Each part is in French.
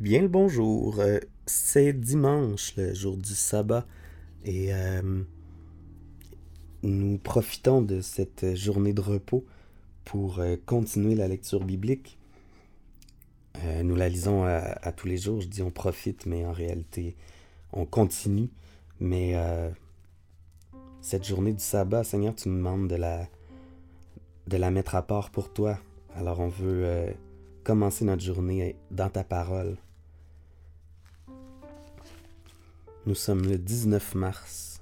Bien le bonjour. Euh, c'est dimanche, le jour du sabbat, et euh, nous profitons de cette journée de repos pour euh, continuer la lecture biblique. nous la lisons à, tous les jours. Je dis on profite, mais en réalité, on continue. Mais cette journée du sabbat, Seigneur, tu nous demandes de la, de la mettre à part pour toi. Alors on veut commencer notre journée dans ta parole. Nous sommes le 19 mars.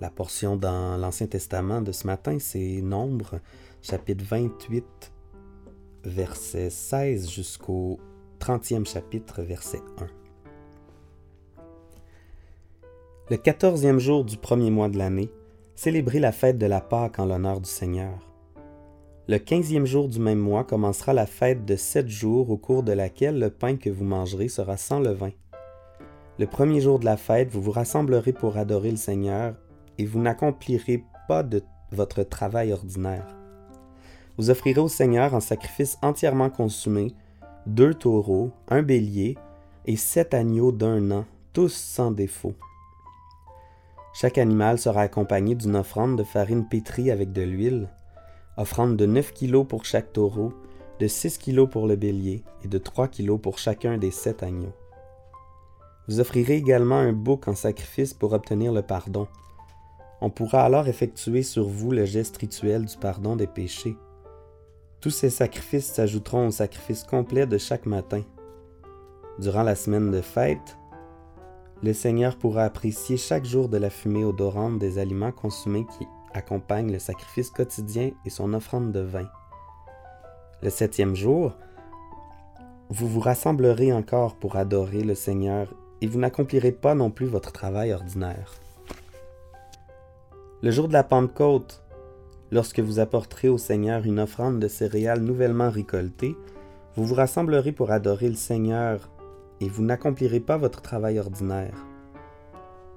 La portion dans l'Ancien Testament de ce matin, c'est Nombre, chapitre 28, verset 16 jusqu'au 30e chapitre, verset 1. Le quatorzième jour du premier mois de l'année, célébrez la fête de la Pâque en l'honneur du Seigneur. Le quinzième jour du même mois commencera la fête de sept jours au cours de laquelle le pain que vous mangerez sera sans levain. Le premier jour de la fête, vous vous rassemblerez pour adorer le Seigneur et vous n'accomplirez pas de votre travail ordinaire. Vous offrirez au Seigneur un sacrifice entièrement consumé, deux taureaux, un bélier et sept agneaux d'un an, tous sans défaut. Chaque animal sera accompagné d'une offrande de farine pétrie avec de l'huile, offrande de 9 kilos pour chaque taureau, de 6 kilos pour le bélier et de 3 kilos pour chacun des sept agneaux. Vous offrirez également un bouc en sacrifice pour obtenir le pardon. On pourra alors effectuer sur vous le geste rituel du pardon des péchés. Tous ces sacrifices s'ajouteront au sacrifice complet de chaque matin. Durant la semaine de fête, le Seigneur pourra apprécier chaque jour de la fumée odorante des aliments consumés qui accompagnent le sacrifice quotidien et son offrande de vin. Le septième jour, vous vous rassemblerez encore pour adorer le Seigneur et vous n'accomplirez pas non plus votre travail ordinaire. Le jour de la Pentecôte, lorsque vous apporterez au Seigneur une offrande de céréales nouvellement récoltées, vous vous rassemblerez pour adorer le Seigneur et vous n'accomplirez pas votre travail ordinaire.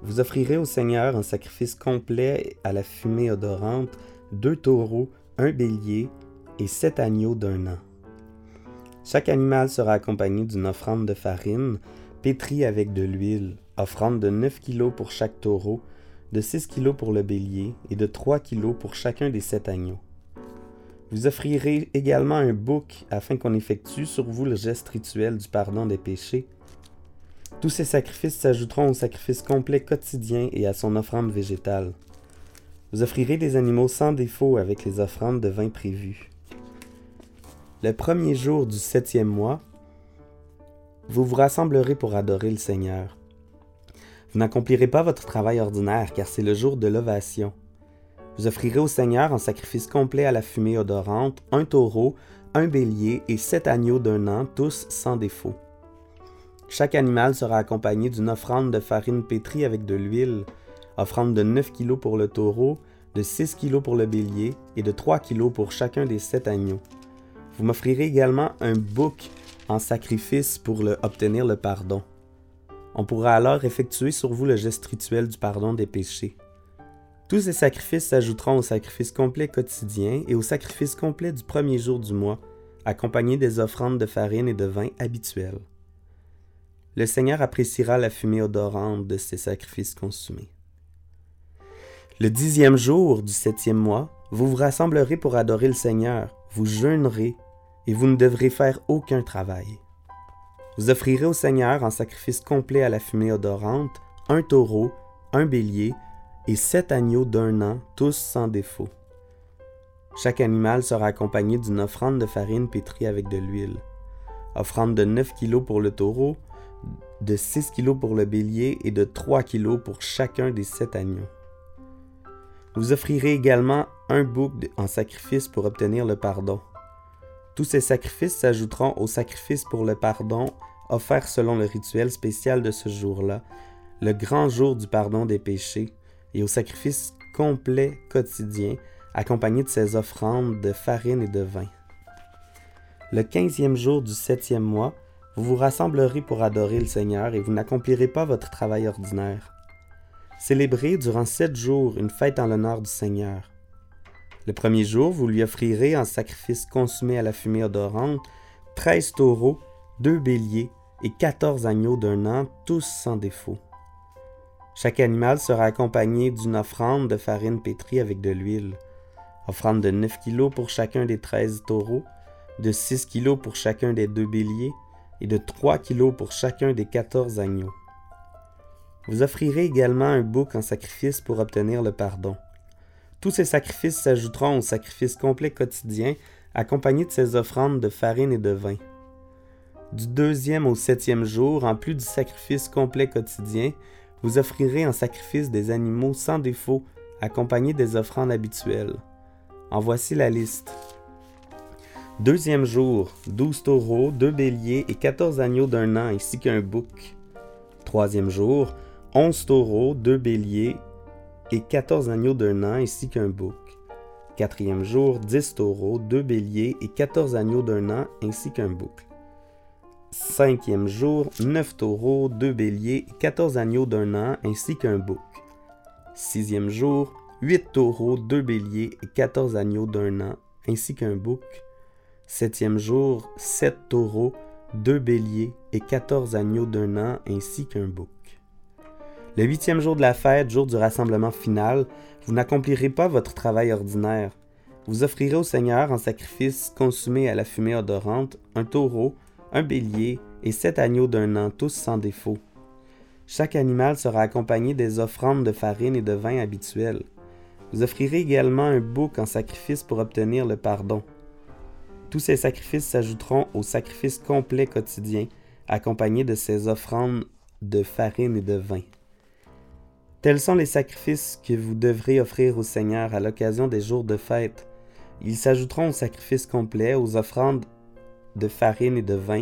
Vous offrirez au Seigneur un sacrifice complet à la fumée odorante, deux taureaux, un bélier et sept agneaux d'un an. Chaque animal sera accompagné d'une offrande de farine, pétri avec de l'huile, offrande de 9 kilos pour chaque taureau, de 6 kilos pour le bélier et de 3 kilos pour chacun des sept agneaux. Vous offrirez également un bouc afin qu'on effectue sur vous le geste rituel du pardon des péchés. Tous ces sacrifices s'ajouteront au sacrifice complet quotidien et à son offrande végétale. Vous offrirez des animaux sans défaut avec les offrandes de vin prévues. Le premier jour du septième mois, vous vous rassemblerez pour adorer le Seigneur. Vous n'accomplirez pas votre travail ordinaire, car c'est le jour de l'ovation. Vous offrirez au Seigneur un sacrifice complet à la fumée odorante, un taureau, un bélier et sept agneaux d'un an, tous sans défaut. Chaque animal sera accompagné d'une offrande de farine pétrie avec de l'huile, offrande de 9 kilos pour le taureau, de 6 kilos pour le bélier et de 3 kilos pour chacun des sept agneaux. Vous m'offrirez également un bouc en sacrifice pour obtenir le pardon. On pourra alors effectuer sur vous le geste rituel du pardon des péchés. Tous ces sacrifices s'ajouteront au sacrifice complet quotidien et au sacrifice complet du premier jour du mois, accompagnés des offrandes de farine et de vin habituelles. Le Seigneur appréciera la fumée odorante de ces sacrifices consumés. Le dixième jour du septième mois, vous vous rassemblerez pour adorer le Seigneur, vous jeûnerez et vous ne devrez faire aucun travail. Vous offrirez au Seigneur un sacrifice complet à la fumée odorante, un taureau, un bélier et sept agneaux d'un an, tous sans défaut. Chaque animal sera accompagné d'une offrande de farine pétrie avec de l'huile. Offrande de 9 kilos pour le taureau, de 6 kilos pour le bélier et de 3 kilos pour chacun des sept agneaux. Vous offrirez également un bouc en sacrifice pour obtenir le pardon. Tous ces sacrifices s'ajouteront aux sacrifices pour le pardon offerts selon le rituel spécial de ce jour-là, le grand jour du pardon des péchés, et aux sacrifices complets quotidiens accompagnés de ces offrandes de farine et de vin. Le quinzième jour du septième mois, vous vous rassemblerez pour adorer le Seigneur et vous n'accomplirez pas votre travail ordinaire. Célébrez durant sept jours une fête en l'honneur du Seigneur. Le premier jour, vous lui offrirez en sacrifice consumé à la fumée odorante treize taureaux, deux béliers et quatorze agneaux d'un an, tous sans défaut. Chaque animal sera accompagné d'une offrande de farine pétrie avec de l'huile, offrande de 9 kilos pour chacun des treize taureaux, de 6 kilos pour chacun des deux béliers et de 3 kilos pour chacun des quatorze agneaux. Vous offrirez également un bouc en sacrifice pour obtenir le pardon. Tous ces sacrifices s'ajouteront au sacrifice complet quotidien accompagné de ces offrandes de farine et de vin. Du deuxième au septième jour, en plus du sacrifice complet quotidien, vous offrirez en sacrifice des animaux sans défaut, accompagnés des offrandes habituelles. En voici la liste. Deuxième jour, douze taureaux, deux béliers et quatorze agneaux d'un an ainsi qu'un bouc. Troisième jour, onze taureaux, deux béliers et quatorze agneaux d'un an ainsi qu'un bouc. Quatrième jour, dix taureaux, deux béliers et quatorze agneaux d'un an ainsi qu'un bouc. Cinquième jour, neuf taureaux, deux béliers et quatorze agneaux d'un an ainsi qu'un bouc. Sixième jour, huit taureaux, deux béliers et quatorze agneaux d'un an ainsi qu'un bouc. Septième jour, sept taureaux, deux béliers et quatorze agneaux d'un an ainsi qu'un bouc. Le huitième jour de la fête, jour du rassemblement final, vous n'accomplirez pas votre travail ordinaire. Vous offrirez au Seigneur en sacrifice consumé à la fumée odorante un taureau, un bélier et sept agneaux d'un an, tous sans défaut. Chaque animal sera accompagné des offrandes de farine et de vin habituelles. Vous offrirez également un bouc en sacrifice pour obtenir le pardon. Tous ces sacrifices s'ajouteront au sacrifice complet quotidien, accompagné de ces offrandes de farine et de vin. Tels sont les sacrifices que vous devrez offrir au Seigneur à l'occasion des jours de fête. Ils s'ajouteront aux sacrifices complets, aux offrandes de farine et de vin,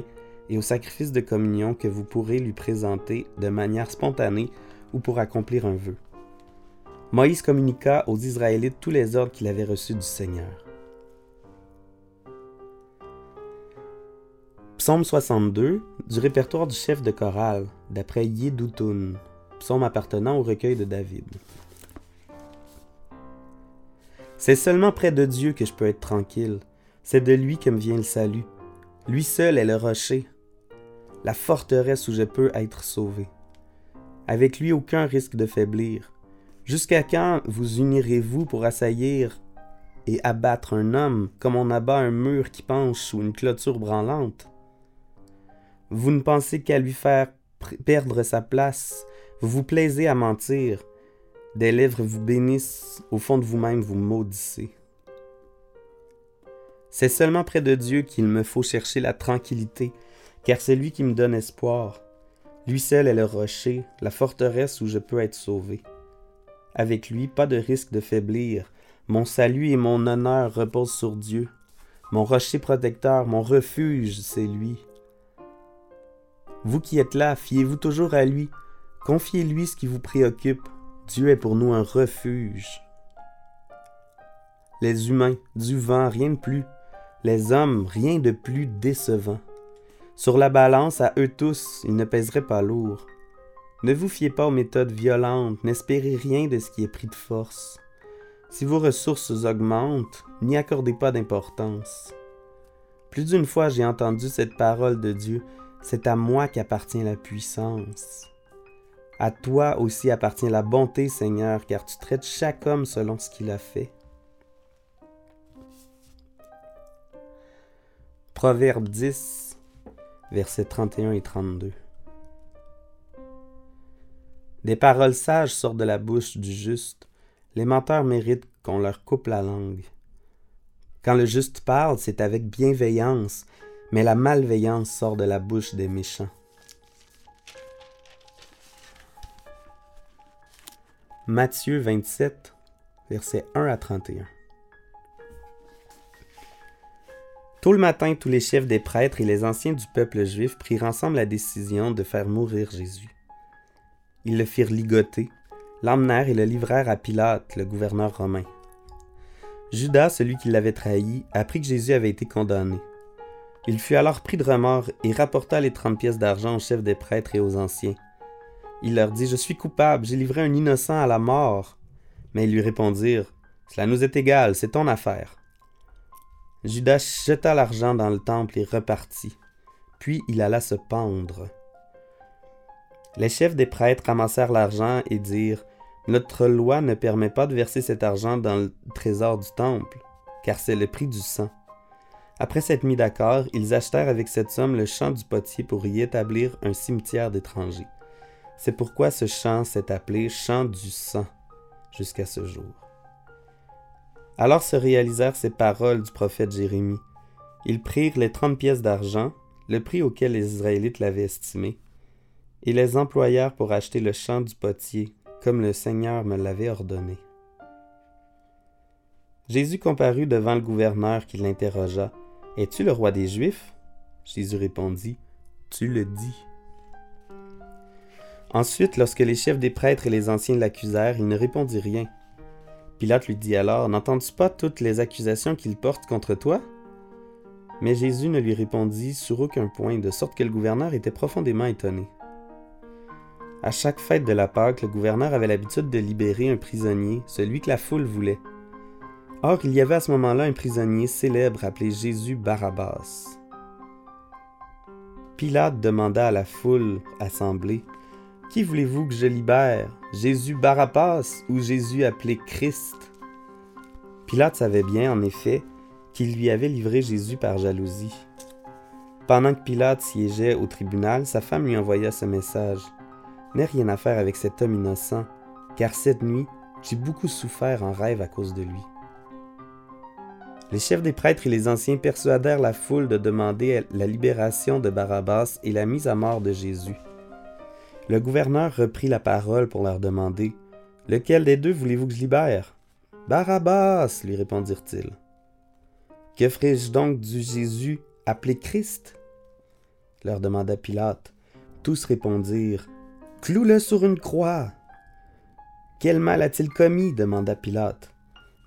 et aux sacrifices de communion que vous pourrez lui présenter de manière spontanée ou pour accomplir un vœu. Moïse communiqua aux Israélites tous les ordres qu'il avait reçus du Seigneur. Psaume 62 du répertoire du chef de chorale, d'après Yedutun, psaume appartenant au recueil de David. C'est seulement près de Dieu que je peux être tranquille. C'est de lui que me vient le salut. Lui seul est le rocher, la forteresse où je peux être sauvé. Avec lui, aucun risque de faiblir. Jusqu'à quand vous unirez-vous pour assaillir et abattre un homme comme on abat un mur qui penche ou une clôture branlante? Vous ne pensez qu'à lui faire perdre sa place vous vous plaisez à mentir. Des lèvres vous bénissent, au fond de vous-même vous maudissez. C'est seulement près de Dieu qu'il me faut chercher la tranquillité, car c'est lui qui me donne espoir. Lui seul est le rocher, la forteresse où je peux être sauvé. Avec lui, pas de risque de faiblir. Mon salut et mon honneur reposent sur Dieu. Mon rocher protecteur, mon refuge, c'est lui. Vous qui êtes là, fiez-vous toujours à lui, Confiez-lui ce qui vous préoccupe. Dieu est pour nous un refuge. Les humains, du vent, rien de plus. Les hommes, rien de plus décevant. Sur la balance, à eux tous, ils ne pèseraient pas lourd. Ne vous fiez pas aux méthodes violentes, n'espérez rien de ce qui est pris de force. Si vos ressources augmentent, n'y accordez pas d'importance. Plus d'une fois j'ai entendu cette parole de Dieu, c'est à moi qu'appartient la puissance. À toi aussi appartient la bonté, Seigneur, car tu traites chaque homme selon ce qu'il a fait. Proverbe 10, versets 31 et 32. Des paroles sages sortent de la bouche du juste. Les menteurs méritent qu'on leur coupe la langue. Quand le juste parle, c'est avec bienveillance, mais la malveillance sort de la bouche des méchants. Matthieu 27, versets 1 à 31. Tôt le matin, tous les chefs des prêtres et les anciens du peuple juif prirent ensemble la décision de faire mourir Jésus. Ils le firent ligoter, l'emmenèrent et le livrèrent à Pilate, le gouverneur romain. Judas, celui qui l'avait trahi, apprit que Jésus avait été condamné. Il fut alors pris de remords et rapporta les trente pièces d'argent aux chefs des prêtres et aux anciens. Il leur dit, Je suis coupable, j'ai livré un innocent à la mort. Mais ils lui répondirent, Cela nous est égal, c'est ton affaire. Judas jeta l'argent dans le temple et repartit. puis il alla se pendre. Les chefs des prêtres ramassèrent l'argent et dirent Notre loi ne permet pas de verser cet argent dans le trésor du temple, car c'est le prix du sang. Après s'être mis d'accord, ils achetèrent avec cette somme le champ du potier pour y établir un cimetière d'étrangers. C'est pourquoi ce champ s'est appelé champ du sang jusqu'à ce jour. Alors se réalisèrent ces paroles du prophète Jérémie. Ils prirent les trente pièces d'argent, le prix auquel les Israélites l'avaient estimé, et les employèrent pour acheter le champ du potier, comme le Seigneur me l'avait ordonné. Jésus comparut devant le gouverneur qui l'interrogea. Es-tu le roi des Juifs? Jésus répondit, Tu le dis. Ensuite, lorsque les chefs des prêtres et les anciens l'accusèrent, il ne répondit rien. Pilate lui dit alors, N'entends-tu pas toutes les accusations qu'il porte contre toi? Mais Jésus ne lui répondit sur aucun point, de sorte que le gouverneur était profondément étonné. À chaque fête de la Pâque, le gouverneur avait l'habitude de libérer un prisonnier, celui que la foule voulait. Or, il y avait à ce moment-là un prisonnier célèbre appelé Jésus Barabbas. Pilate demanda à la foule assemblée Qui voulez-vous que je libère? Jésus Barabbas ou Jésus appelé Christ? Pilate savait bien, en effet, qu'il lui avait livré Jésus par jalousie. Pendant que Pilate siégeait au tribunal, sa femme lui envoya ce message N'aie rien à faire avec cet homme innocent, car cette nuit, j'ai beaucoup souffert en rêve à cause de lui. Les chefs des prêtres et les anciens persuadèrent la foule de demander la libération de Barabbas et la mise à mort de Jésus. Le gouverneur reprit la parole pour leur demander Lequel des deux voulez-vous que je libère Barabbas, lui répondirent-ils. Que ferai-je donc du Jésus appelé Christ leur demanda Pilate. Tous répondirent Cloue-le sur une croix. Quel mal a-t-il commis demanda Pilate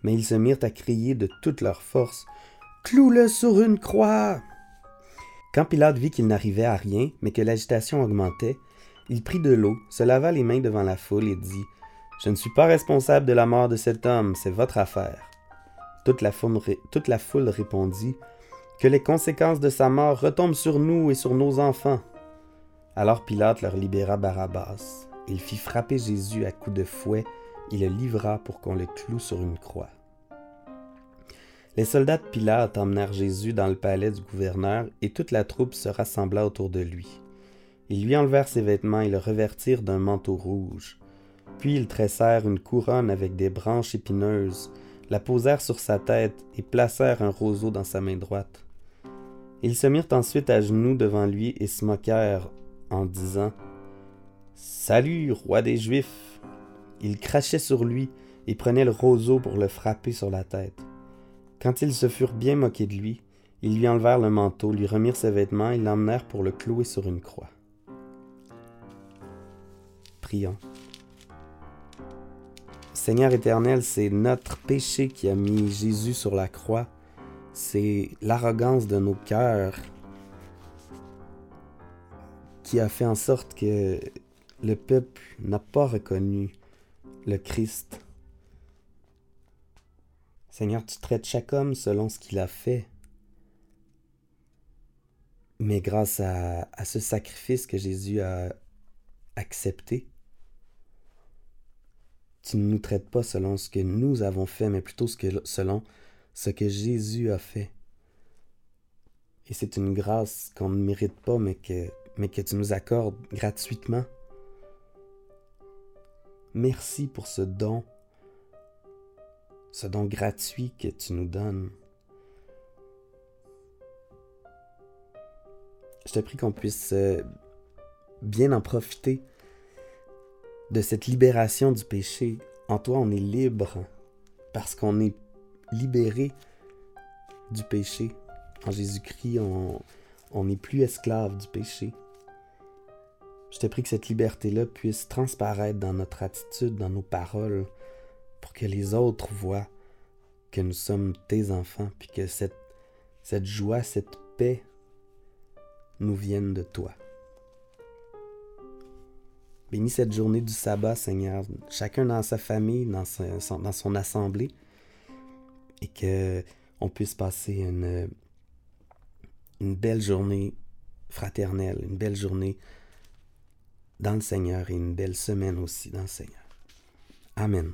mais ils se mirent à crier de toute leur force Cloue-le sur une croix Quand Pilate vit qu'il n'arrivait à rien, mais que l'agitation augmentait, il prit de l'eau, se lava les mains devant la foule et dit Je ne suis pas responsable de la mort de cet homme, c'est votre affaire. Toute la, foule, répondit Que les conséquences de sa mort retombent sur nous et sur nos enfants. Alors Pilate leur libéra Barabbas. Il fit frapper Jésus à coups de fouet il le livra pour qu'on le cloue sur une croix. Les soldats de Pilate emmenèrent Jésus dans le palais du gouverneur et toute la troupe se rassembla autour de lui. Ils lui enlevèrent ses vêtements et le revêtirent d'un manteau rouge. Puis ils tressèrent une couronne avec des branches épineuses, la posèrent sur sa tête et placèrent un roseau dans sa main droite. Ils se mirent ensuite à genoux devant lui et se moquèrent en disant Salut, roi des Juifs ils crachaient sur lui et prenaient le roseau pour le frapper sur la tête. Quand ils se furent bien moqués de lui, ils lui enlevèrent le manteau, lui remirent ses vêtements et l'emmenèrent pour le clouer sur une croix. Seigneur éternel, c'est notre péché qui a mis Jésus sur la croix. C'est l'arrogance de nos cœurs qui a fait en sorte que le peuple n'a pas reconnu le Christ. Seigneur, tu traites chaque homme selon ce qu'il a fait. Mais grâce à, ce sacrifice que Jésus a accepté, tu ne nous traites pas selon ce que nous avons fait, mais plutôt selon ce que Jésus a fait. Et c'est une grâce qu'on ne mérite pas, mais que, mais que tu nous accordes gratuitement. Merci pour ce don, ce don gratuit que tu nous donnes. Je te prie qu'on puisse euh, bien en profiter de cette libération du péché. En toi, on est libre parce qu'on est libéré du péché. En Jésus-Christ, on n'est plus esclave du péché. Je te prie que cette liberté-là puisse transparaître dans notre attitude, dans nos paroles, pour que les autres voient que nous sommes tes enfants, puis que cette, cette joie, cette paix nous viennent de toi. Bénis cette journée du sabbat, Seigneur, chacun dans sa famille, dans son, assemblée, et que on puisse passer une, une belle journée fraternelle, une belle journée dans le Seigneur et une belle semaine aussi dans le Seigneur. Amen.